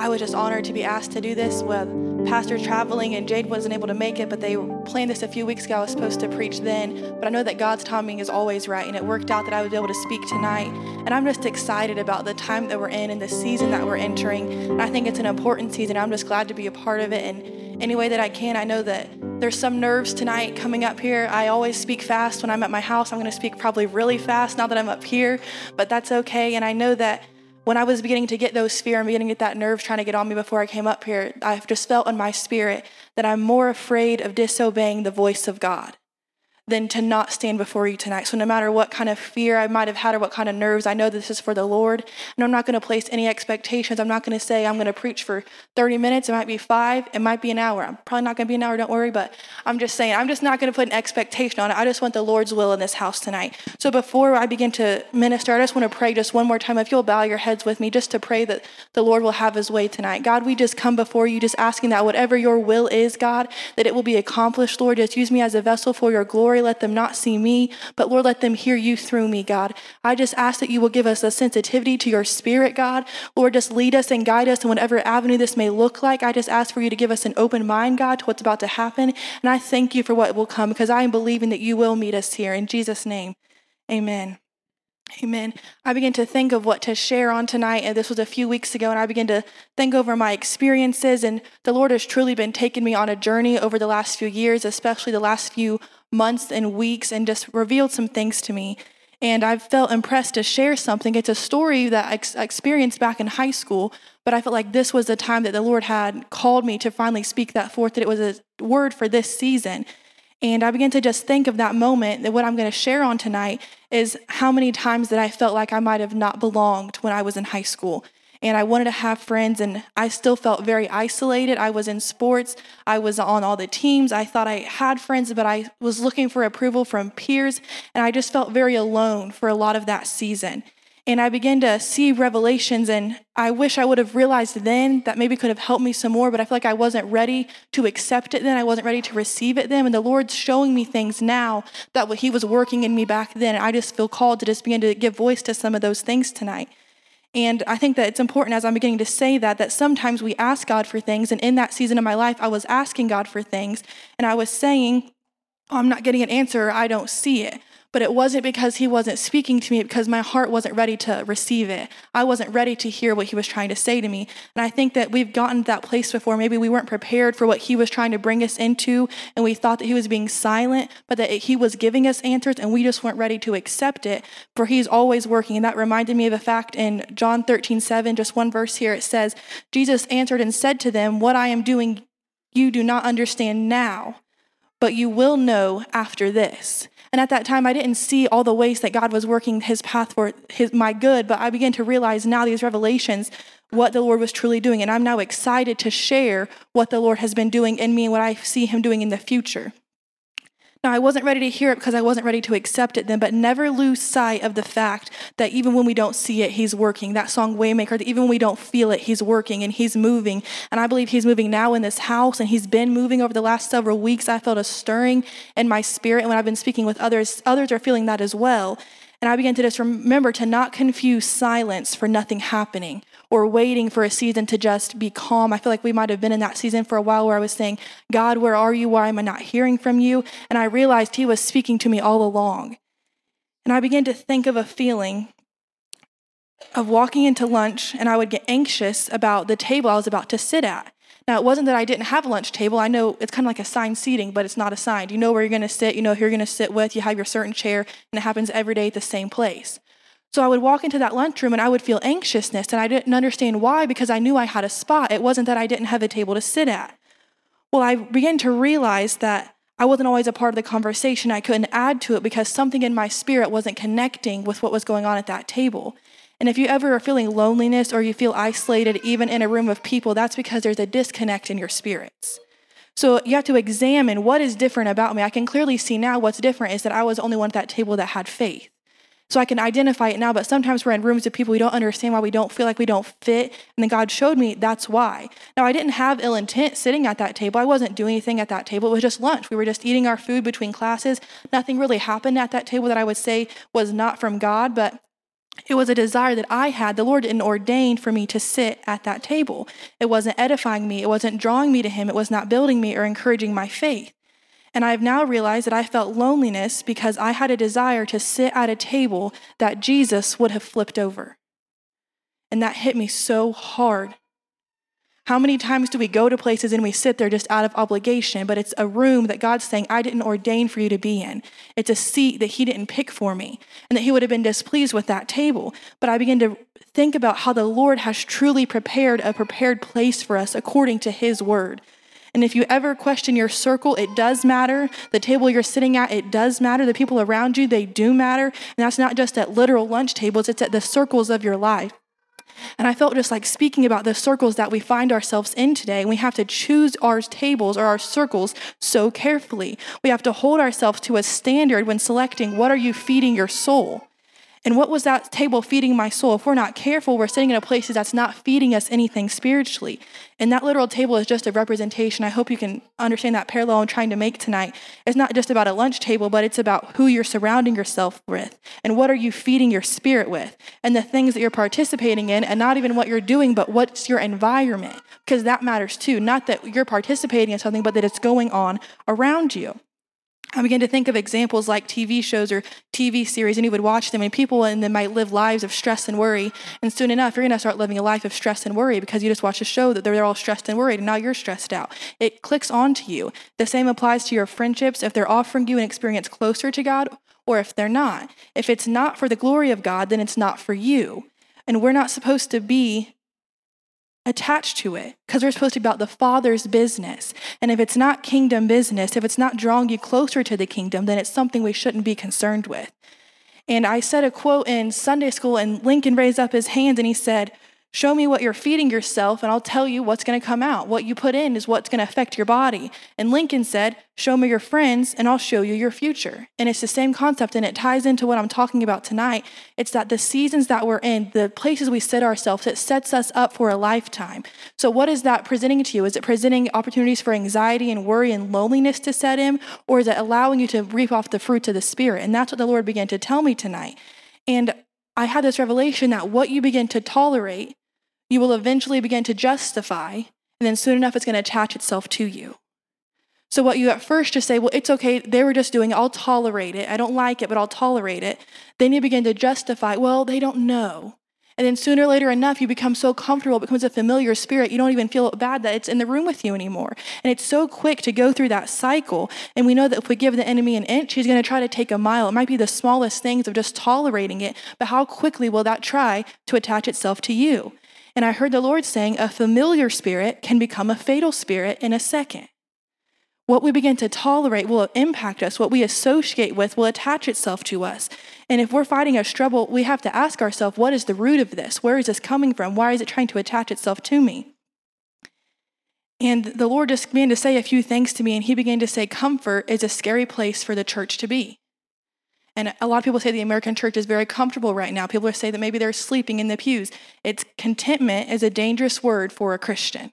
I was just honored to be asked to do this with Pastor traveling, and Jade wasn't able to make it, but they planned this a few weeks ago. I was supposed to preach then, but I know that God's timing is always right, and it worked out that I would be able to speak tonight. And I'm just excited about the time that we're in and the season that we're entering. And I think it's an important season. I'm just glad to be a part of it. And any way that I can, I know that there's some nerves tonight coming up here. I always speak fast when I'm at my house. I'm going to speak probably really fast now that I'm up here, but that's okay. And I know that when I was beginning to get those fear and beginning to get that nerve trying to get on me before I came up here, I've just felt in my spirit that I'm more afraid of disobeying the voice of God than to not stand before you tonight. So, no matter what kind of fear I might have had or what kind of nerves, I know this is for the Lord. And I'm not going to place any expectations. I'm not going to say I'm going to preach for 30 minutes. It might be five, it might be an hour. I'm probably not going to be an hour, don't worry. But I'm just saying, I'm just not going to put an expectation on it. I just want the Lord's will in this house tonight. So, before I begin to minister, I just want to pray just one more time. If you'll bow your heads with me, just to pray that the Lord will have his way tonight. God, we just come before you, just asking that whatever your will is, God, that it will be accomplished, Lord. Just use me as a vessel for your glory. Let them not see me, but Lord, let them hear you through me, God. I just ask that you will give us a sensitivity to your spirit, God. Lord, just lead us and guide us in whatever avenue this may look like. I just ask for you to give us an open mind, God, to what's about to happen. And I thank you for what will come because I am believing that you will meet us here. In Jesus' name, amen. Amen. I began to think of what to share on tonight, and this was a few weeks ago, and I began to think over my experiences. And the Lord has truly been taking me on a journey over the last few years, especially the last few months and weeks, and just revealed some things to me. And I've felt impressed to share something. It's a story that I ex- experienced back in high school, but I felt like this was the time that the Lord had called me to finally speak that forth, that it was a word for this season. And I began to just think of that moment that what I'm going to share on tonight is how many times that I felt like I might have not belonged when I was in high school. And I wanted to have friends, and I still felt very isolated. I was in sports, I was on all the teams. I thought I had friends, but I was looking for approval from peers, and I just felt very alone for a lot of that season. And I began to see revelations, and I wish I would have realized then that maybe could have helped me some more, but I feel like I wasn't ready to accept it then. I wasn't ready to receive it then. And the Lord's showing me things now that what He was working in me back then. And I just feel called to just begin to give voice to some of those things tonight. And I think that it's important as I'm beginning to say that, that sometimes we ask God for things. And in that season of my life, I was asking God for things, and I was saying, oh, I'm not getting an answer, I don't see it. But it wasn't because he wasn't speaking to me, because my heart wasn't ready to receive it. I wasn't ready to hear what he was trying to say to me. And I think that we've gotten to that place before. Maybe we weren't prepared for what he was trying to bring us into, and we thought that he was being silent, but that he was giving us answers, and we just weren't ready to accept it. For he's always working. And that reminded me of a fact in John 13, 7, just one verse here. It says, Jesus answered and said to them, What I am doing, you do not understand now, but you will know after this. And at that time, I didn't see all the ways that God was working his path for his, my good, but I began to realize now these revelations what the Lord was truly doing. And I'm now excited to share what the Lord has been doing in me and what I see him doing in the future. Now, I wasn't ready to hear it because I wasn't ready to accept it then, but never lose sight of the fact that even when we don't see it, He's working. That song, Waymaker, that even when we don't feel it, He's working and He's moving. And I believe He's moving now in this house, and He's been moving over the last several weeks. I felt a stirring in my spirit, and when I've been speaking with others, others are feeling that as well. And I began to just remember to not confuse silence for nothing happening or waiting for a season to just be calm. I feel like we might have been in that season for a while where I was saying, God, where are you? Why am I not hearing from you? And I realized He was speaking to me all along. And I began to think of a feeling of walking into lunch, and I would get anxious about the table I was about to sit at. Now, it wasn't that I didn't have a lunch table. I know it's kind of like assigned seating, but it's not assigned. You know where you're going to sit, you know who you're going to sit with, you have your certain chair, and it happens every day at the same place. So I would walk into that lunchroom and I would feel anxiousness, and I didn't understand why because I knew I had a spot. It wasn't that I didn't have a table to sit at. Well, I began to realize that I wasn't always a part of the conversation. I couldn't add to it because something in my spirit wasn't connecting with what was going on at that table. And if you ever are feeling loneliness or you feel isolated, even in a room of people, that's because there's a disconnect in your spirits. So you have to examine what is different about me. I can clearly see now what's different is that I was the only one at that table that had faith. So I can identify it now, but sometimes we're in rooms of people we don't understand why we don't feel like we don't fit. And then God showed me that's why. Now, I didn't have ill intent sitting at that table. I wasn't doing anything at that table. It was just lunch. We were just eating our food between classes. Nothing really happened at that table that I would say was not from God, but It was a desire that I had. The Lord didn't ordain for me to sit at that table. It wasn't edifying me. It wasn't drawing me to Him. It was not building me or encouraging my faith. And I have now realized that I felt loneliness because I had a desire to sit at a table that Jesus would have flipped over. And that hit me so hard. How many times do we go to places and we sit there just out of obligation, but it's a room that God's saying, I didn't ordain for you to be in. It's a seat that He didn't pick for me, and that He would have been displeased with that table. But I begin to think about how the Lord has truly prepared a prepared place for us according to His word. And if you ever question your circle, it does matter. The table you're sitting at, it does matter. The people around you, they do matter. And that's not just at literal lunch tables, it's at the circles of your life. And I felt just like speaking about the circles that we find ourselves in today. We have to choose our tables or our circles so carefully. We have to hold ourselves to a standard when selecting what are you feeding your soul? And what was that table feeding my soul? If we're not careful, we're sitting in a place that's not feeding us anything spiritually. And that literal table is just a representation. I hope you can understand that parallel I'm trying to make tonight. It's not just about a lunch table, but it's about who you're surrounding yourself with and what are you feeding your spirit with and the things that you're participating in, and not even what you're doing, but what's your environment, because that matters too. Not that you're participating in something, but that it's going on around you. I began to think of examples like TV shows or TV series, and you would watch them, and people in them might live lives of stress and worry. And soon enough, you're going to start living a life of stress and worry because you just watch a show that they're all stressed and worried, and now you're stressed out. It clicks onto you. The same applies to your friendships if they're offering you an experience closer to God or if they're not. If it's not for the glory of God, then it's not for you. And we're not supposed to be attached to it because we're supposed to be about the Father's business. And if it's not kingdom business, if it's not drawing you closer to the kingdom, then it's something we shouldn't be concerned with. And I said a quote in Sunday school, and Lincoln raised up his hands and he said, Show me what you're feeding yourself, and I'll tell you what's going to come out. What you put in is what's going to affect your body. And Lincoln said, Show me your friends, and I'll show you your future. And it's the same concept, and it ties into what I'm talking about tonight. It's that the seasons that we're in, the places we set ourselves, it sets us up for a lifetime. So, what is that presenting to you? Is it presenting opportunities for anxiety and worry and loneliness to set in, or is it allowing you to reap off the fruits of the Spirit? And that's what the Lord began to tell me tonight. And I had this revelation that what you begin to tolerate you will eventually begin to justify, and then soon enough, it's going to attach itself to you. So, what you at first just say, well, it's okay, they were just doing it, I'll tolerate it. I don't like it, but I'll tolerate it. Then you begin to justify, well, they don't know. And then sooner or later enough, you become so comfortable, it becomes a familiar spirit, you don't even feel bad that it's in the room with you anymore. And it's so quick to go through that cycle. And we know that if we give the enemy an inch, he's going to try to take a mile. It might be the smallest things of just tolerating it, but how quickly will that try to attach itself to you? And I heard the Lord saying a familiar spirit can become a fatal spirit in a second. What we begin to tolerate will impact us. What we associate with will attach itself to us. And if we're fighting a struggle, we have to ask ourselves, what is the root of this? Where is this coming from? Why is it trying to attach itself to me? And the Lord just began to say a few things to me, and He began to say, Comfort is a scary place for the church to be. And a lot of people say the American church is very comfortable right now. People say that maybe they're sleeping in the pews. It's contentment is a dangerous word for a Christian.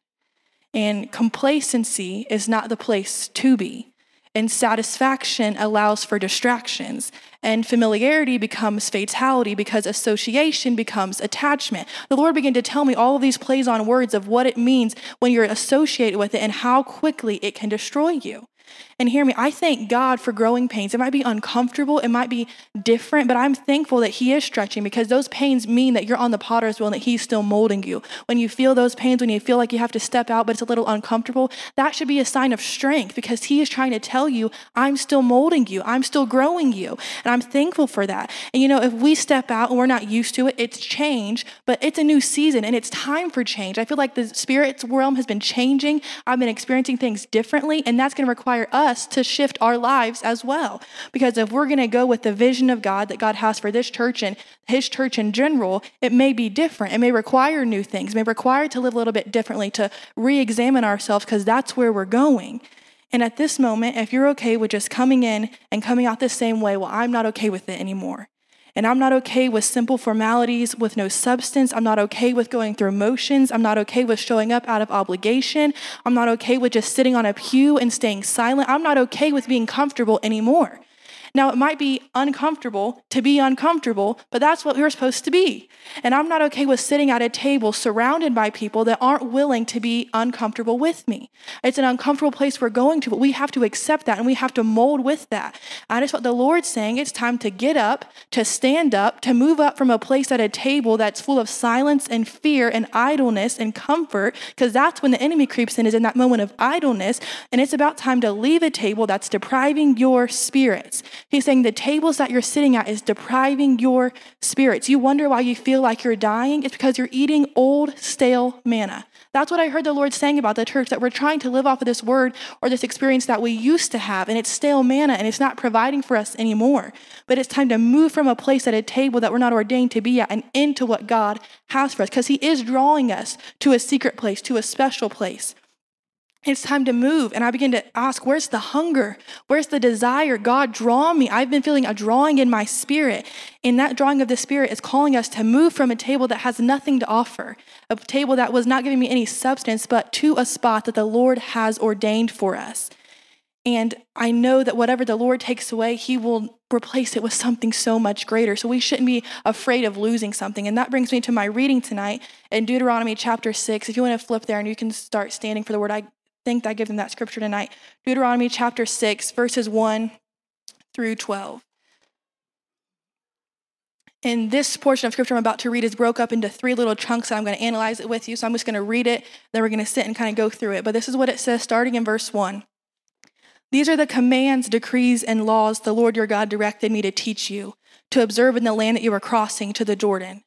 And complacency is not the place to be. And satisfaction allows for distractions. And familiarity becomes fatality because association becomes attachment. The Lord began to tell me all of these plays on words of what it means when you're associated with it and how quickly it can destroy you. And hear me, I thank God for growing pains. It might be uncomfortable, it might be different, but I'm thankful that He is stretching because those pains mean that you're on the potter's wheel and that He's still molding you. When you feel those pains, when you feel like you have to step out, but it's a little uncomfortable, that should be a sign of strength because He is trying to tell you, I'm still molding you, I'm still growing you. And I'm thankful for that. And you know, if we step out and we're not used to it, it's change, but it's a new season and it's time for change. I feel like the spirit's realm has been changing. I've been experiencing things differently, and that's going to require us us to shift our lives as well. Because if we're going to go with the vision of God that God has for this church and His church in general, it may be different. It may require new things, it may require to live a little bit differently, to re examine ourselves, because that's where we're going. And at this moment, if you're okay with just coming in and coming out the same way, well, I'm not okay with it anymore. And I'm not okay with simple formalities with no substance. I'm not okay with going through motions. I'm not okay with showing up out of obligation. I'm not okay with just sitting on a pew and staying silent. I'm not okay with being comfortable anymore. Now, it might be uncomfortable to be uncomfortable, but that's what we're supposed to be. And I'm not okay with sitting at a table surrounded by people that aren't willing to be uncomfortable with me. It's an uncomfortable place we're going to, but we have to accept that and we have to mold with that. And it's what the Lord's saying. It's time to get up, to stand up, to move up from a place at a table that's full of silence and fear and idleness and comfort, because that's when the enemy creeps in, is in that moment of idleness. And it's about time to leave a table that's depriving your spirits. He's saying the tables that you're sitting at is depriving your spirits. You wonder why you feel like you're dying? It's because you're eating old, stale manna. That's what I heard the Lord saying about the church that we're trying to live off of this word or this experience that we used to have, and it's stale manna and it's not providing for us anymore. But it's time to move from a place at a table that we're not ordained to be at and into what God has for us because He is drawing us to a secret place, to a special place. It's time to move. And I begin to ask, where's the hunger? Where's the desire? God, draw me. I've been feeling a drawing in my spirit. And that drawing of the spirit is calling us to move from a table that has nothing to offer, a table that was not giving me any substance, but to a spot that the Lord has ordained for us. And I know that whatever the Lord takes away, He will replace it with something so much greater. So we shouldn't be afraid of losing something. And that brings me to my reading tonight in Deuteronomy chapter 6. If you want to flip there and you can start standing for the word, I think I give them that scripture tonight. Deuteronomy chapter 6, verses 1 through 12. And this portion of scripture I'm about to read is broke up into three little chunks, and I'm going to analyze it with you. So I'm just going to read it, then we're going to sit and kind of go through it. But this is what it says starting in verse 1. These are the commands, decrees, and laws the Lord your God directed me to teach you, to observe in the land that you are crossing to the Jordan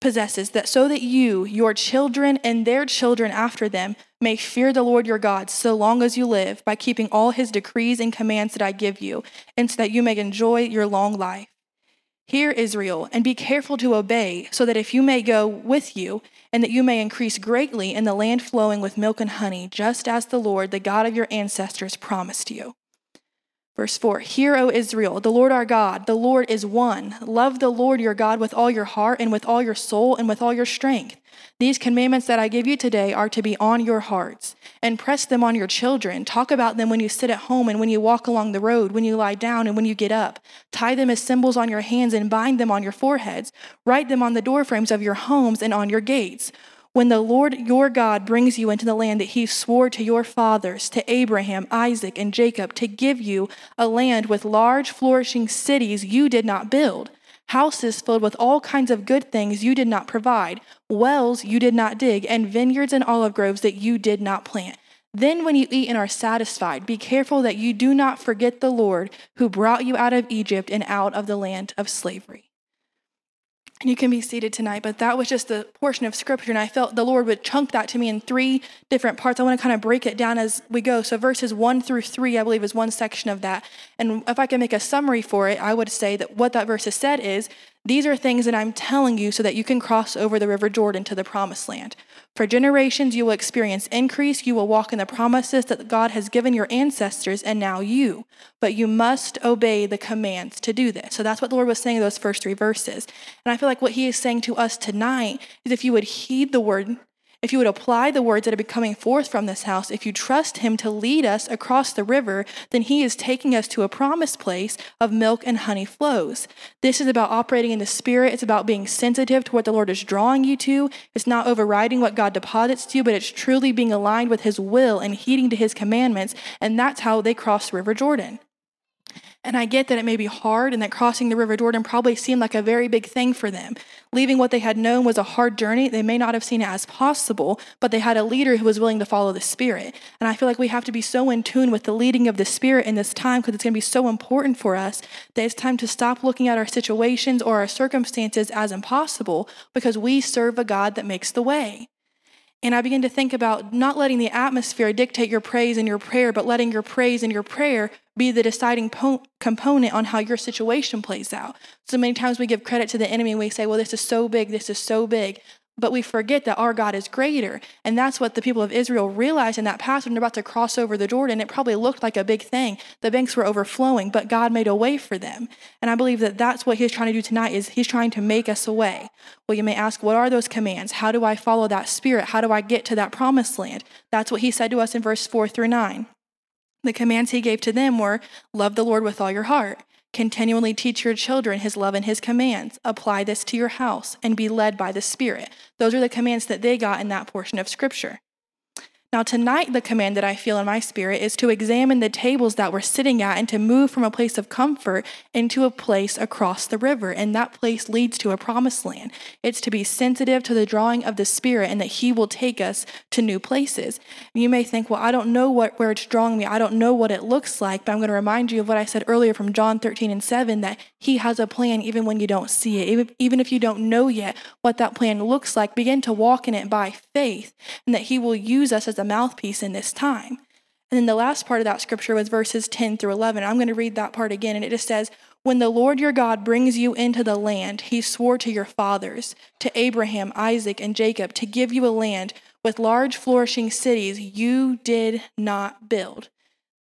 possesses, that so that you, your children, and their children after them may fear the Lord your God so long as you live by keeping all his decrees and commands that I give you, and so that you may enjoy your long life. Hear, Israel, and be careful to obey, so that if you may go with you, and that you may increase greatly in the land flowing with milk and honey, just as the Lord, the God of your ancestors, promised you. Verse 4 Hear, O Israel, the Lord our God, the Lord is one. Love the Lord your God with all your heart and with all your soul and with all your strength. These commandments that I give you today are to be on your hearts. And press them on your children. Talk about them when you sit at home and when you walk along the road, when you lie down and when you get up. Tie them as symbols on your hands and bind them on your foreheads. Write them on the doorframes of your homes and on your gates. When the Lord your God brings you into the land that he swore to your fathers, to Abraham, Isaac, and Jacob, to give you a land with large, flourishing cities you did not build, houses filled with all kinds of good things you did not provide, wells you did not dig, and vineyards and olive groves that you did not plant. Then, when you eat and are satisfied, be careful that you do not forget the Lord who brought you out of Egypt and out of the land of slavery. And you can be seated tonight, but that was just the portion of scripture. And I felt the Lord would chunk that to me in three different parts. I want to kind of break it down as we go. So, verses one through three, I believe, is one section of that. And if I can make a summary for it, I would say that what that verse has said is these are things that I'm telling you so that you can cross over the River Jordan to the promised land. For generations, you will experience increase. You will walk in the promises that God has given your ancestors and now you. But you must obey the commands to do this. So that's what the Lord was saying in those first three verses. And I feel like what He is saying to us tonight is if you would heed the word if you would apply the words that are coming forth from this house, if you trust Him to lead us across the river, then He is taking us to a promised place of milk and honey flows. This is about operating in the Spirit. It's about being sensitive to what the Lord is drawing you to. It's not overriding what God deposits to you, but it's truly being aligned with His will and heeding to His commandments. And that's how they cross River Jordan. And I get that it may be hard and that crossing the River Jordan probably seemed like a very big thing for them. Leaving what they had known was a hard journey. They may not have seen it as possible, but they had a leader who was willing to follow the Spirit. And I feel like we have to be so in tune with the leading of the Spirit in this time because it's going to be so important for us that it's time to stop looking at our situations or our circumstances as impossible because we serve a God that makes the way. And I begin to think about not letting the atmosphere dictate your praise and your prayer, but letting your praise and your prayer be the deciding po- component on how your situation plays out. So many times we give credit to the enemy and we say, well, this is so big, this is so big. But we forget that our God is greater. And that's what the people of Israel realized in that passage when they're about to cross over the Jordan. It probably looked like a big thing. The banks were overflowing, but God made a way for them. And I believe that that's what he's trying to do tonight is he's trying to make us a way. Well, you may ask, what are those commands? How do I follow that spirit? How do I get to that promised land? That's what he said to us in verse 4 through 9. The commands he gave to them were love the Lord with all your heart. Continually teach your children his love and his commands. Apply this to your house and be led by the Spirit. Those are the commands that they got in that portion of Scripture. Now, tonight, the command that I feel in my spirit is to examine the tables that we're sitting at and to move from a place of comfort into a place across the river. And that place leads to a promised land. It's to be sensitive to the drawing of the Spirit and that He will take us to new places. You may think, well, I don't know what, where it's drawing me. I don't know what it looks like. But I'm going to remind you of what I said earlier from John 13 and 7 that He has a plan even when you don't see it. Even, if you don't know yet what that plan looks like, begin to walk in it by faith and that He will use us as a mouthpiece in this time. And then the last part of that scripture was verses 10 through 11. I'm going to read that part again, and it just says, When the Lord your God brings you into the land he swore to your fathers, to Abraham, Isaac, and Jacob, to give you a land with large flourishing cities you did not build.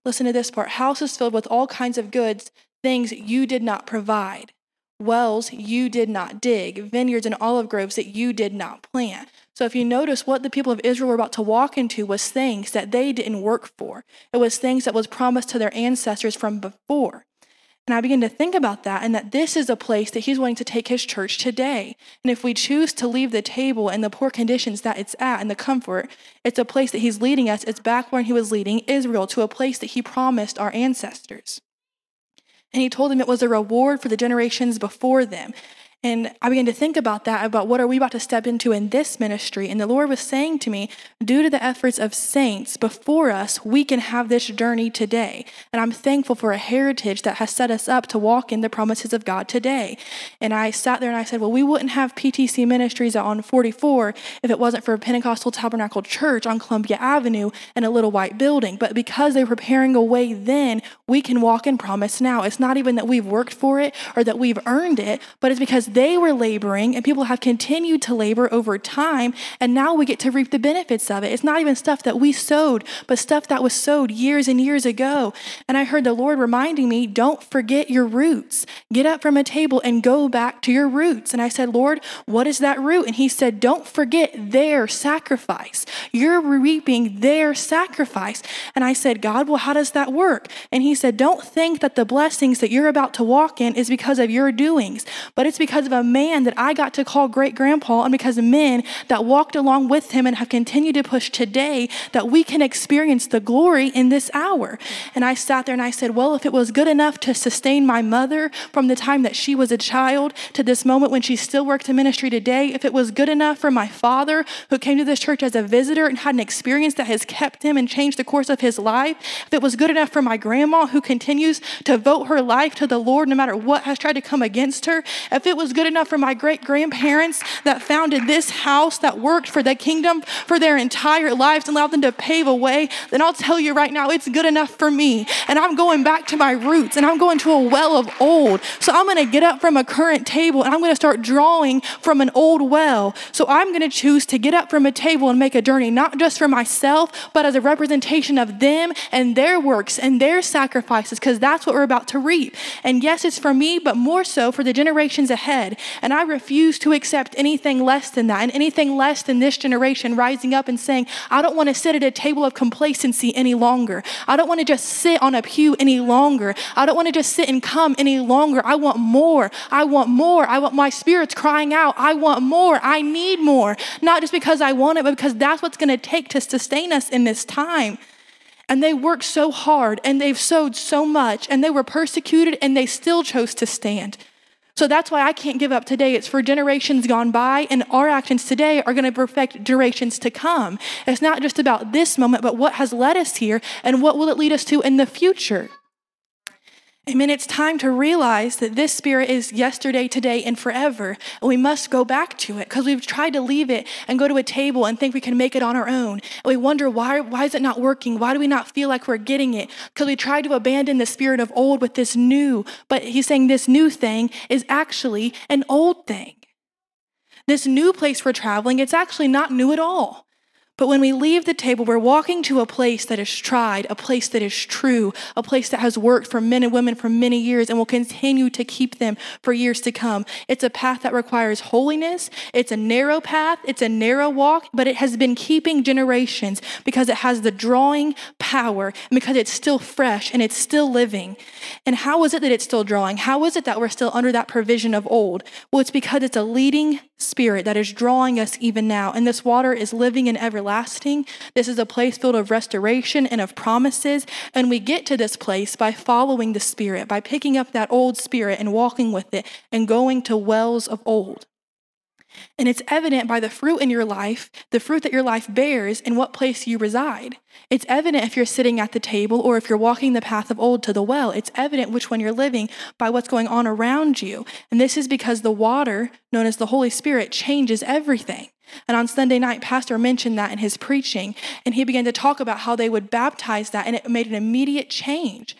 Listen to this part houses filled with all kinds of goods, things you did not provide, wells you did not dig, vineyards and olive groves that you did not plant. So if you notice what the people of Israel were about to walk into was things that they didn't work for. It was things that was promised to their ancestors from before. And I begin to think about that and that this is a place that he's wanting to take his church today. And if we choose to leave the table and the poor conditions that it's at and the comfort, it's a place that he's leading us. It's back when he was leading Israel to a place that he promised our ancestors. And he told them it was a reward for the generations before them. And I began to think about that, about what are we about to step into in this ministry. And the Lord was saying to me, due to the efforts of saints before us, we can have this journey today. And I'm thankful for a heritage that has set us up to walk in the promises of God today. And I sat there and I said, well, we wouldn't have PTC Ministries on 44 if it wasn't for Pentecostal Tabernacle Church on Columbia Avenue and a little white building. But because they were preparing a way then, we can walk in promise now. It's not even that we've worked for it or that we've earned it, but it's because they were laboring and people have continued to labor over time. And now we get to reap the benefits of it. It's not even stuff that we sowed, but stuff that was sowed years and years ago. And I heard the Lord reminding me, don't forget your roots. Get up from a table and go back to your roots. And I said, Lord, what is that root? And he said, don't forget their sacrifice. You're reaping their sacrifice. And I said, God, well, how does that work? And he said, don't think that the blessings that you're about to walk in is because of your doings, but it's because of a man that I got to call great grandpa and because of men that walked along with him and have continued to push today that we can experience the glory in this hour. And I sat there and I said, Well, if it was good enough to sustain my mother from the time that she was a child to this moment when she still works in ministry today, if it was good enough for my father who came to this church as a visitor and had an experience that has kept him and changed the course of his life, if it was good enough for my grandma who continues to vote her life to the Lord no matter what has tried to come against her, if it was good enough for my great grandparents that founded this house that worked for the kingdom for their entire lives and allowed them to pave a way, then I'll tell you right now, it's good enough for me. And I'm going back to my roots and I'm going to a well of old. So I'm going to get up from a current table and I'm going to start drawing from an old well. So I'm going to choose to get up from a table and make a journey, not just for myself, but as a representation of them and their works and their sacrifices, because that's what we're about to reap. And yes, it's for me, but more so for the generations ahead. And I refuse to accept anything less than that and anything less than this generation rising up and saying, I don't want to sit at a table of complacency any longer. I don't want to just sit on a pew any longer. I don't want to just sit and come any longer. I want more. I want more. I want my spirits crying out, I want more. I need more. Not just because I want it, but because that's what's going to take to sustain us in this time. And they worked so hard and they've sowed so much and they were persecuted and they still chose to stand. So that's why I can't give up today. It's for generations gone by, and our actions today are going to perfect generations to come. It's not just about this moment, but what has led us here and what will it lead us to in the future. Amen. It's time to realize that this spirit is yesterday, today, and forever. And we must go back to it because we've tried to leave it and go to a table and think we can make it on our own. And we wonder why, why is it not working? Why do we not feel like we're getting it? Because we tried to abandon the spirit of old with this new. But he's saying this new thing is actually an old thing. This new place for traveling, it's actually not new at all. But when we leave the table, we're walking to a place that is tried, a place that is true, a place that has worked for men and women for many years and will continue to keep them for years to come. It's a path that requires holiness. It's a narrow path, it's a narrow walk, but it has been keeping generations because it has the drawing power and because it's still fresh and it's still living. And how is it that it's still drawing? How is it that we're still under that provision of old? Well, it's because it's a leading spirit that is drawing us even now. And this water is living and everlasting. This is a place filled of restoration and of promises. And we get to this place by following the spirit, by picking up that old spirit and walking with it and going to wells of old. And it's evident by the fruit in your life, the fruit that your life bears, in what place you reside. It's evident if you're sitting at the table or if you're walking the path of old to the well. It's evident which one you're living by what's going on around you. And this is because the water, known as the Holy Spirit, changes everything. And on Sunday night, Pastor mentioned that in his preaching, and he began to talk about how they would baptize that, and it made an immediate change.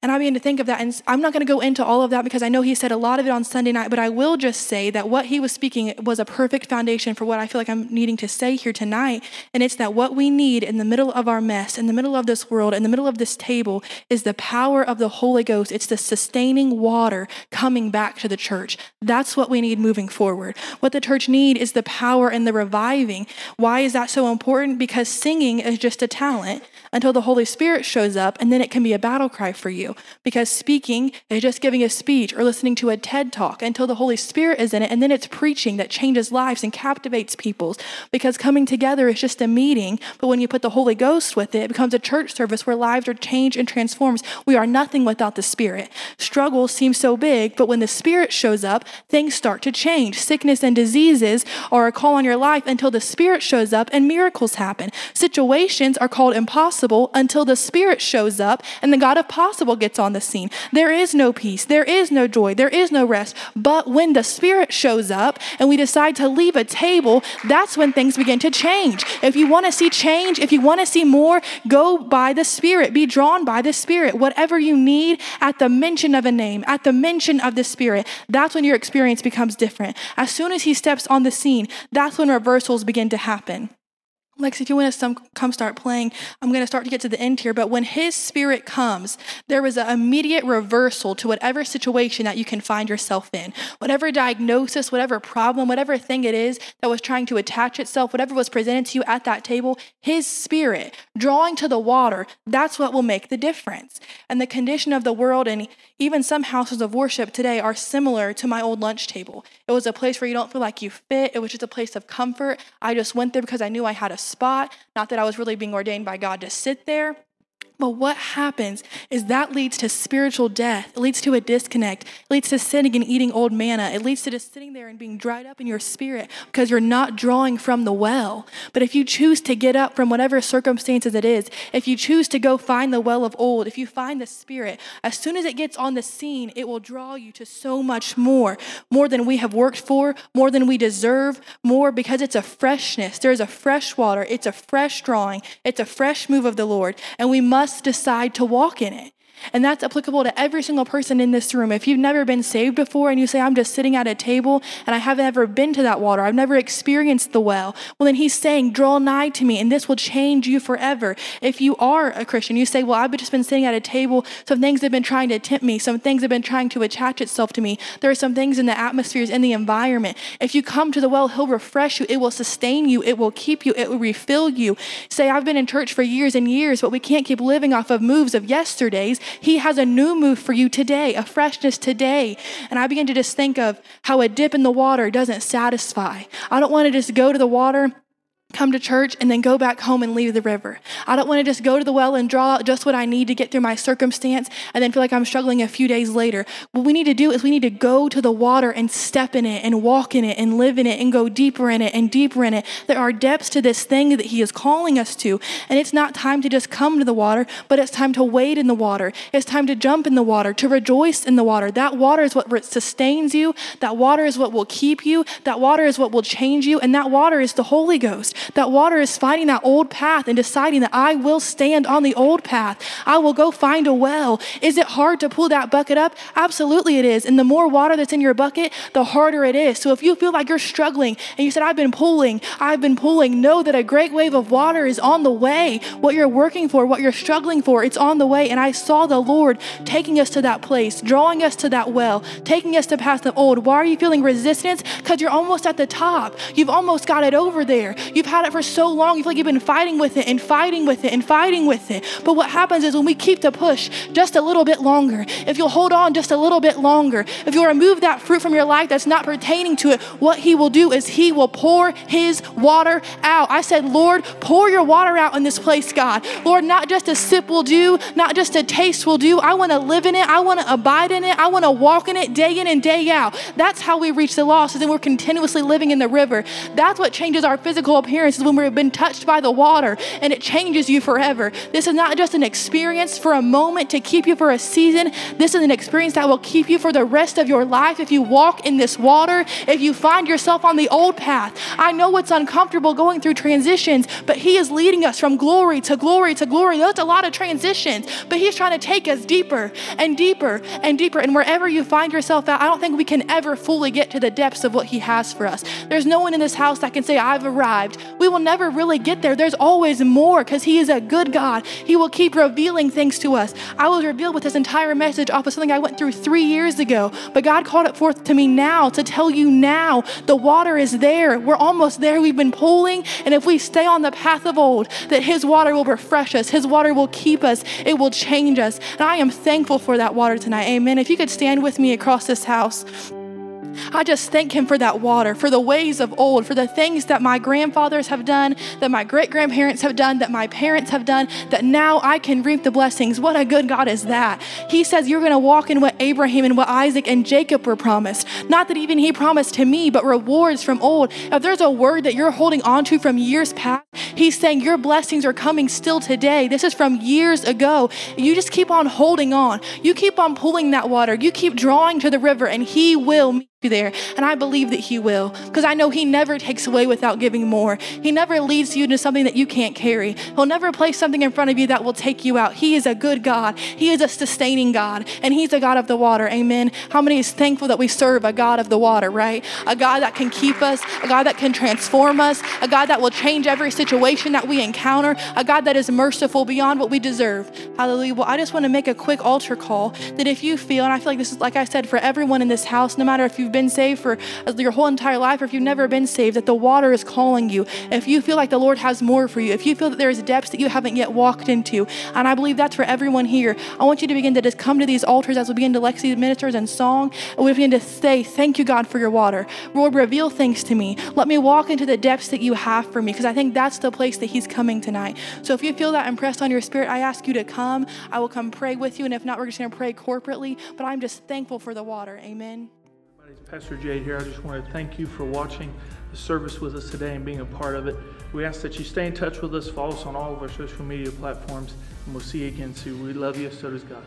And I began to think of that. And I'm not going to go into all of that because I know he said a lot of it on Sunday night, but I will just say that what he was speaking was a perfect foundation for what I feel like I'm needing to say here tonight. And it's that what we need in the middle of our mess, in the middle of this world, in the middle of this table, is the power of the Holy Ghost. It's the sustaining water coming back to the church. That's what we need moving forward. What the church need is the power and the reviving. Why is that so important? Because singing is just a talent until the Holy Spirit shows up, and then it can be a battle cry for you. Because speaking is just giving a speech or listening to a TED talk until the Holy Spirit is in it, and then it's preaching that changes lives and captivates people's. Because coming together is just a meeting, but when you put the Holy Ghost with it, it becomes a church service where lives are changed and transformed. We are nothing without the Spirit. Struggles seem so big, but when the Spirit shows up, things start to change. Sickness and diseases are a call on your life until the Spirit shows up and miracles happen. Situations are called impossible until the Spirit shows up and the God of possible gets on the scene. There is no peace, there is no joy, there is no rest. But when the Spirit shows up and we decide to leave a table, that's when things begin to change. If you want to see change, if you want to see more, go by the Spirit, be drawn by the Spirit. Whatever you need at the mention of a name, at the mention of the Spirit, that's when your experience becomes different. As soon as He steps on the scene, that's when reversals begin to happen. Lex, if you want to come start playing, I'm going to start to get to the end here. But when his spirit comes, there is an immediate reversal to whatever situation that you can find yourself in. Whatever diagnosis, whatever problem, whatever thing it is that was trying to attach itself, whatever was presented to you at that table, his spirit drawing to the water, that's what will make the difference. And the condition of the world and even some houses of worship today are similar to my old lunch table. It was a place where you don't feel like you fit, it was just a place of comfort. I just went there because I knew I had a spot, not that I was really being ordained by God to sit there. But what happens is that leads to spiritual death. It leads to a disconnect. It leads to sitting and eating old manna. It leads to just sitting there and being dried up in your spirit because you're not drawing from the well. But if you choose to get up from whatever circumstances it is, if you choose to go find the well of old, if you find the spirit, as soon as it gets on the scene, it will draw you to so much more, more than we have worked for, more than we deserve, more because it's a freshness. There's a fresh water. It's a fresh drawing. It's a fresh move of the Lord. And we must decide to walk in it. And that's applicable to every single person in this room. If you've never been saved before and you say, I'm just sitting at a table and I haven't ever been to that water, I've never experienced the well, well, then he's saying, Draw nigh to me and this will change you forever. If you are a Christian, you say, Well, I've just been sitting at a table, some things have been trying to tempt me, some things have been trying to attach itself to me. There are some things in the atmospheres, in the environment. If you come to the well, he'll refresh you, it will sustain you, it will keep you, it will refill you. Say, I've been in church for years and years, but we can't keep living off of moves of yesterdays. He has a new move for you today, a freshness today. And I begin to just think of how a dip in the water doesn't satisfy. I don't want to just go to the water come to church and then go back home and leave the river. I don't want to just go to the well and draw out just what I need to get through my circumstance and then feel like I'm struggling a few days later. What we need to do is we need to go to the water and step in it and walk in it and live in it and go deeper in it and deeper in it. There are depths to this thing that He is calling us to. And it's not time to just come to the water, but it's time to wade in the water. It's time to jump in the water, to rejoice in the water. That water is what sustains you. That water is what will keep you. That water is what will change you. And that water is the Holy Ghost. That water is finding that old path and deciding that I will stand on the old path. I will go find a well. Is it hard to pull that bucket up? Absolutely it is. And the more water that's in your bucket, the harder it is. So if you feel like you're struggling and you said, I've been pulling, I've been pulling, know that a great wave of water is on the way. What you're working for, what you're struggling for, it's on the way. And I saw the Lord taking us to that place, drawing us to that well, taking us to past the old. Why are you feeling resistance? Because you're almost at the top. You've almost got it over there. You've had it for so long, you feel like you've been fighting with it and fighting with it and fighting with it. But what happens is when we keep the push just a little bit longer, if you'll hold on just a little bit longer, if you'll remove that fruit from your life that's not pertaining to it, what He will do is He will pour His water out. I said, Lord, pour your water out in this place, God. Lord, not just a sip will do, not just a taste will do. I want to live in it. I want to abide in it. I want to walk in it day in and day out. That's how we reach the lost, is then we're continuously living in the river. That's what changes our physical appearance, is when we've been touched by the water and it changes you forever. This is not just an experience for a moment to keep you for a season. This is an experience that will keep you for the rest of your life if you walk in this water, if you find yourself on the old path. I know it's uncomfortable going through transitions, but He is leading us from glory to glory to glory. That's a lot of transitions, but He's trying to take us deeper and deeper and deeper. And wherever you find yourself at, I don't think we can ever fully get to the depths of what He has for us. There's no one in this house that can say, I've arrived. We will never really get there. There's always more because He is a good God. He will keep revealing things to us. I was revealed with this entire message off of something I went through three years ago, but God called it forth to me now to tell you now the water is there. We're almost there. We've been pulling, and if we stay on the path of old, that His water will refresh us, His water will keep us, it will change us. And I am thankful for that water tonight. Amen. If you could stand with me across this house. I just thank Him for that water, for the ways of old, for the things that my grandfathers have done, that my great grandparents have done, that my parents have done, that now I can reap the blessings. What a good God is that? He says you're going to walk in what Abraham and what Isaac and Jacob were promised. Not that even He promised to me, but rewards from old. If there's a word that you're holding on to from years past, He's saying your blessings are coming still today. This is from years ago. You just keep on holding on. You keep on pulling that water. You keep drawing to the river, and He will meet there. And I believe that He will because I know He never takes away without giving more. He never leads you into something that you can't carry. He'll never place something in front of you that will take you out. He is a good God. He is a sustaining God, and He's a God of the water. Amen. How many is thankful that we serve a God of the water, right? A God that can keep us, a God that can transform us, a God that will change every situation that we encounter, a God that is merciful beyond what we deserve. Hallelujah. Well, I just want to make a quick altar call that if you feel, and I feel like this is, like I said, for everyone in this house, no matter if you've been saved for uh, your whole entire life or if you've never been saved, that the water is calling you. If you feel like the Lord has more for you, if you feel that there is depths that you haven't yet walked into, and I believe that's for everyone here, I want you to begin to just come to these altars as we begin to Lexi ministers and song, and we begin to say, Thank you, God, for your water. Lord, reveal things to me. Let me walk into the depths that you have for me, because I think that's the place that He's coming tonight. So if you feel that impressed on your spirit, I ask you to come. I will come pray with you, and if not, we're just going to pray corporately. But I'm just thankful for the water. Amen. Pastor Jade here. I just want to thank you for watching the service with us today and being a part of it. We ask that you stay in touch with us, follow us on all of our social media platforms, and we'll see you again soon. We love you, so does God.